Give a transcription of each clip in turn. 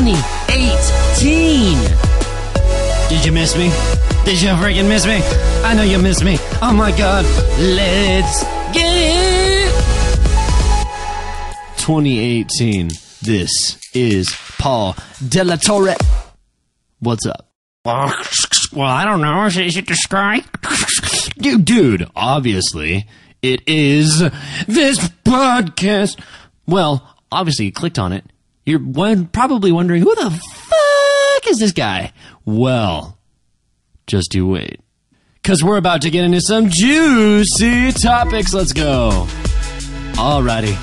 2018. Did you miss me? Did you freaking miss me? I know you missed me. Oh my god. Let's get it. 2018. This is Paul De La Torre. What's up? Well, I don't know. Is it the sky? Dude, dude, obviously, it is this podcast. Well, obviously, you clicked on it. You're one, probably wondering, who the fuck is this guy? Well, just you wait. Because we're about to get into some juicy topics. Let's go. Alrighty.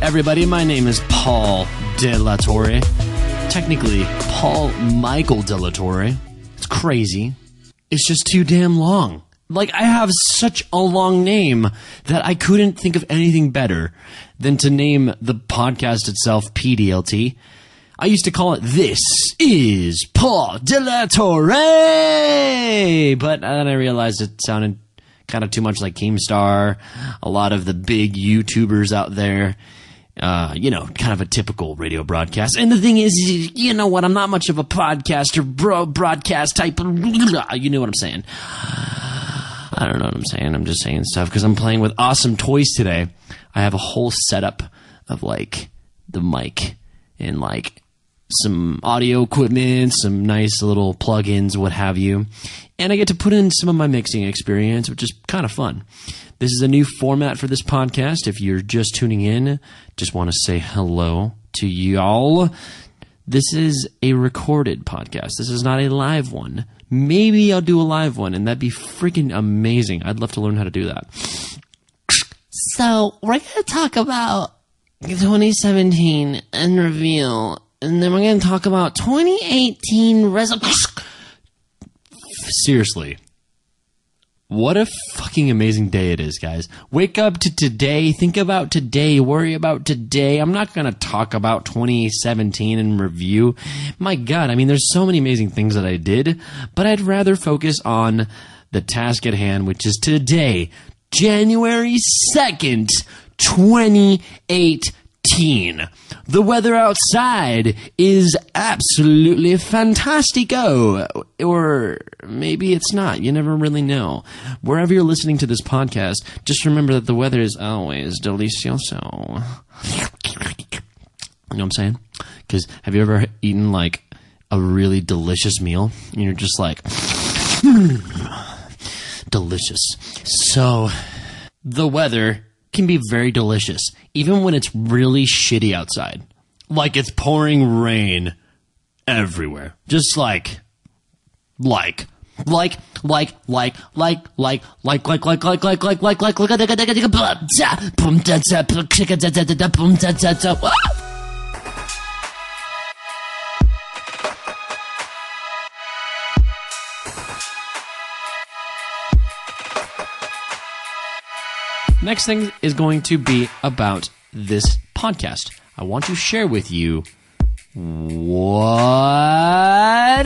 Everybody, my name is Paul De La Torre. Technically, Paul Michael De La Torre. It's crazy. It's just too damn long. Like, I have such a long name that I couldn't think of anything better than to name the podcast itself PDLT. I used to call it This is Paul De La Torre! But then I realized it sounded kind of too much like Keemstar. A lot of the big YouTubers out there uh, you know, kind of a typical radio broadcast. And the thing is, you know what? I'm not much of a podcaster, bro, broadcast type. You know what I'm saying? I don't know what I'm saying. I'm just saying stuff because I'm playing with awesome toys today. I have a whole setup of like the mic and like some audio equipment, some nice little plugins, what have you. And I get to put in some of my mixing experience, which is kind of fun. This is a new format for this podcast. If you're just tuning in, just want to say hello to y'all. This is a recorded podcast. This is not a live one. Maybe I'll do a live one, and that'd be freaking amazing. I'd love to learn how to do that. So, we're going to talk about 2017 and reveal, and then we're going to talk about 2018 resolution. Seriously, what a fucking amazing day it is, guys. Wake up to today, think about today, worry about today. I'm not going to talk about 2017 and review. My God, I mean, there's so many amazing things that I did, but I'd rather focus on the task at hand, which is today, January 2nd, 2018. The weather outside is absolutely fantastico. Or maybe it's not. You never really know. Wherever you're listening to this podcast, just remember that the weather is always delicioso. You know what I'm saying? Because have you ever eaten like a really delicious meal and you're just like, hmm, delicious. So the weather can be very delicious, even when it's really shitty outside. Like it's pouring rain everywhere. Just like, like, like, like, like, like, like, like, like, like, like, like, like, like, like, like, boom, da, da, boom, da, da, da, da, boom, da, da, da. Next thing is going to be about this podcast. I want to share with you what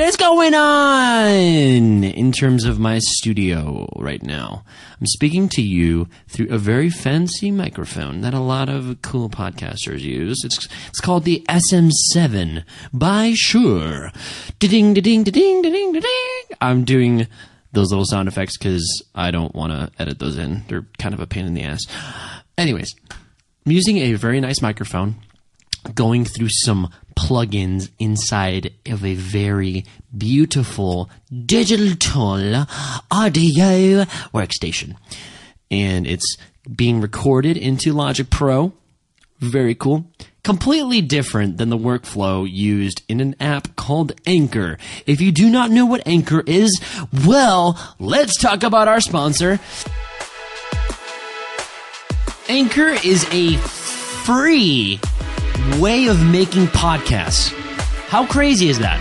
is going on in terms of my studio right now. I'm speaking to you through a very fancy microphone that a lot of cool podcasters use. It's it's called the SM7 by Shure. Ding ding ding ding ding ding. I'm doing those little sound effects because I don't want to edit those in. They're kind of a pain in the ass. Anyways, I'm using a very nice microphone, going through some plugins inside of a very beautiful digital audio workstation. And it's being recorded into Logic Pro. Very cool. Completely different than the workflow used in an app called Anchor. If you do not know what Anchor is, well, let's talk about our sponsor. Anchor is a free way of making podcasts. How crazy is that?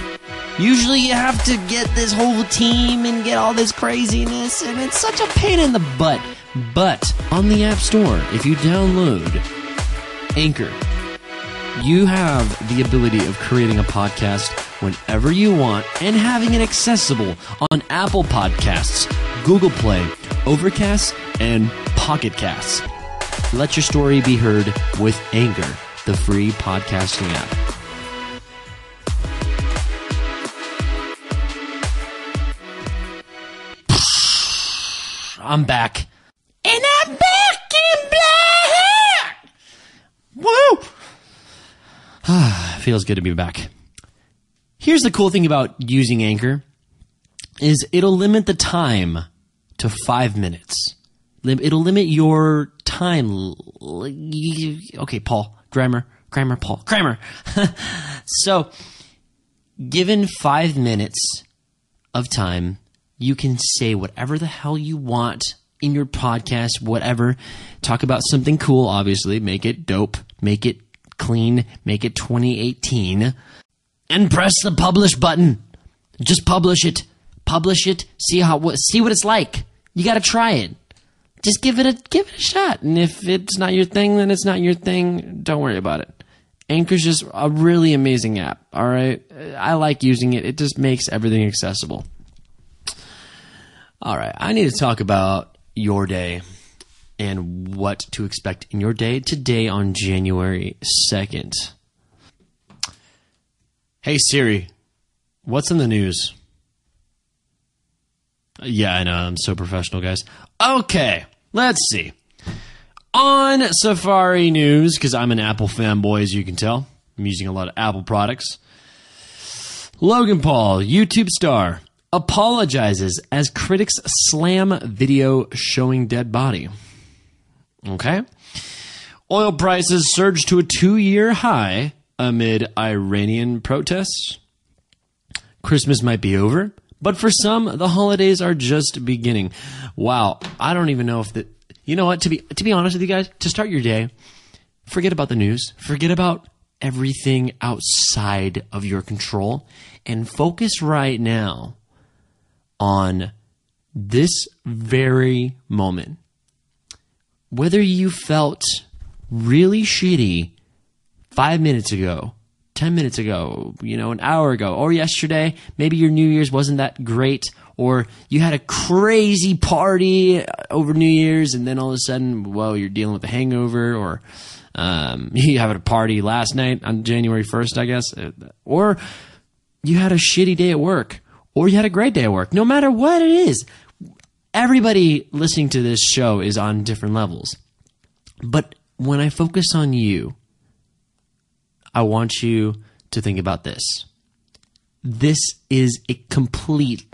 Usually you have to get this whole team and get all this craziness, and it's such a pain in the butt. But on the App Store, if you download Anchor, you have the ability of creating a podcast whenever you want and having it accessible on Apple Podcasts, Google Play, Overcast, and Pocket Casts. Let your story be heard with Anchor, the free podcasting app. I'm back. And I'm back! Feels good to be back. Here's the cool thing about using Anchor is it'll limit the time to five minutes. It'll limit your time. Okay, Paul, grammar, grammar, Paul, grammar. so, given five minutes of time, you can say whatever the hell you want in your podcast, whatever. Talk about something cool, obviously. Make it dope. Make it clean. Make it 2018. And press the publish button. Just publish it. Publish it. See how what see what it's like. You got to try it. Just give it a give it a shot. And if it's not your thing, then it's not your thing. Don't worry about it. Anchor's just a really amazing app. All right, I like using it. It just makes everything accessible. All right, I need to talk about your day and what to expect in your day today on January 2nd. Hey Siri, what's in the news? Yeah, I know. I'm so professional, guys. Okay, let's see. On Safari News, because I'm an Apple fanboy, as you can tell, I'm using a lot of Apple products. Logan Paul, YouTube star, apologizes as critics slam video showing dead body. Okay. Oil prices surged to a two year high amid Iranian protests. Christmas might be over, but for some, the holidays are just beginning. Wow, I don't even know if the. You know what? To be to be honest with you guys, to start your day, forget about the news. Forget about everything outside of your control, and focus right now on this very moment. Whether you felt really shitty five minutes ago, 10 minutes ago, you know, an hour ago, or yesterday, maybe your New Year's wasn't that great, or you had a crazy party over New Year's, and then all of a sudden, well, you're dealing with a hangover, or um, you had a party last night on January 1st, I guess, uh, or you had a shitty day at work, or you had a great day at work. No matter what it is, everybody listening to this show is on different levels. But when I focus on you, I want you to think about this. This is a complete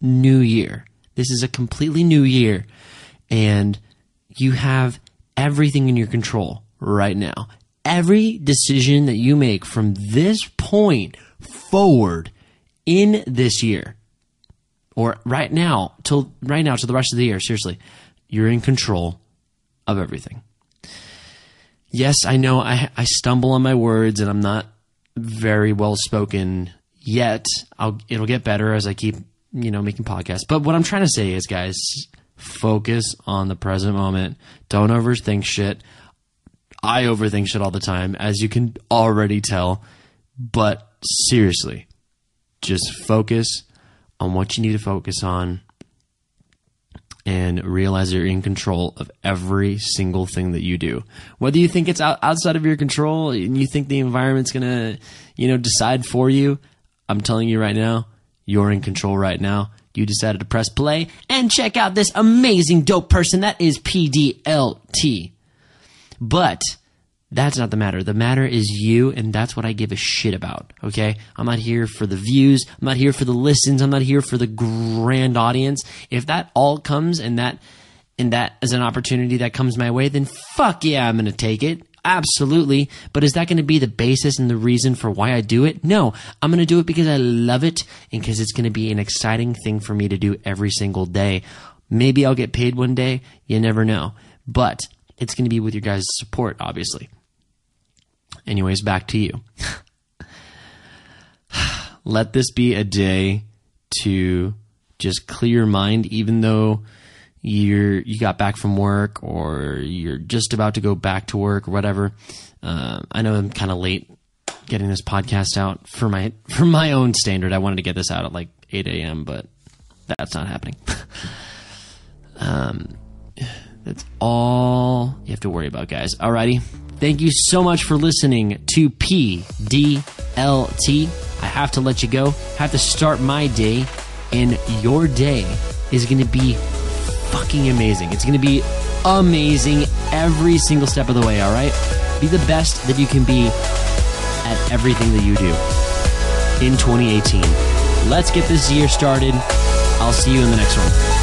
new year. This is a completely new year. And you have everything in your control right now. Every decision that you make from this point forward in this year, or right now, till right now, to the rest of the year, seriously, you're in control of everything yes, I know I, I stumble on my words and I'm not very well spoken yet. I'll, it'll get better as I keep, you know, making podcasts. But what I'm trying to say is, guys, focus on the present moment. Don't overthink shit. I overthink shit all the time, as you can already tell. But seriously, just focus on what you need to focus on and realize you're in control of every single thing that you do. Whether you think it's out, outside of your control and you think the environment's going to, you know, decide for you, I'm telling you right now, you're in control right now. You decided to press play and check out this amazing dope person that is PDLT. But that's not the matter. The matter is you, and that's what I give a shit about. Okay? I'm not here for the views. I'm not here for the listens. I'm not here for the grand audience. If that all comes and that and that is an opportunity that comes my way, then fuck yeah, I'm gonna take it. Absolutely. But is that going to be the basis and the reason for why I do it? No. I'm going to do it because I love it and because it's going to be an exciting thing for me to do every single day. Maybe I'll get paid one day. You never know. But it's going to be with your guys' support, obviously. Anyways, back to you. Let this be a day to just clear your mind, even though you're you got back from work or you're just about to go back to work or whatever. Uh, I know I'm kind of late getting this podcast out for my for my own standard. I wanted to get this out at like 8 a.m., but that's not happening. um, that's all you have to worry about, guys. Alrighty. Thank you so much for listening to PDLT. I have to let you go. Have to start my day, and your day is going to be fucking amazing. It's going to be amazing every single step of the way, all right? Be the best that you can be at everything that you do in 2018. Let's get this year started. I'll see you in the next one.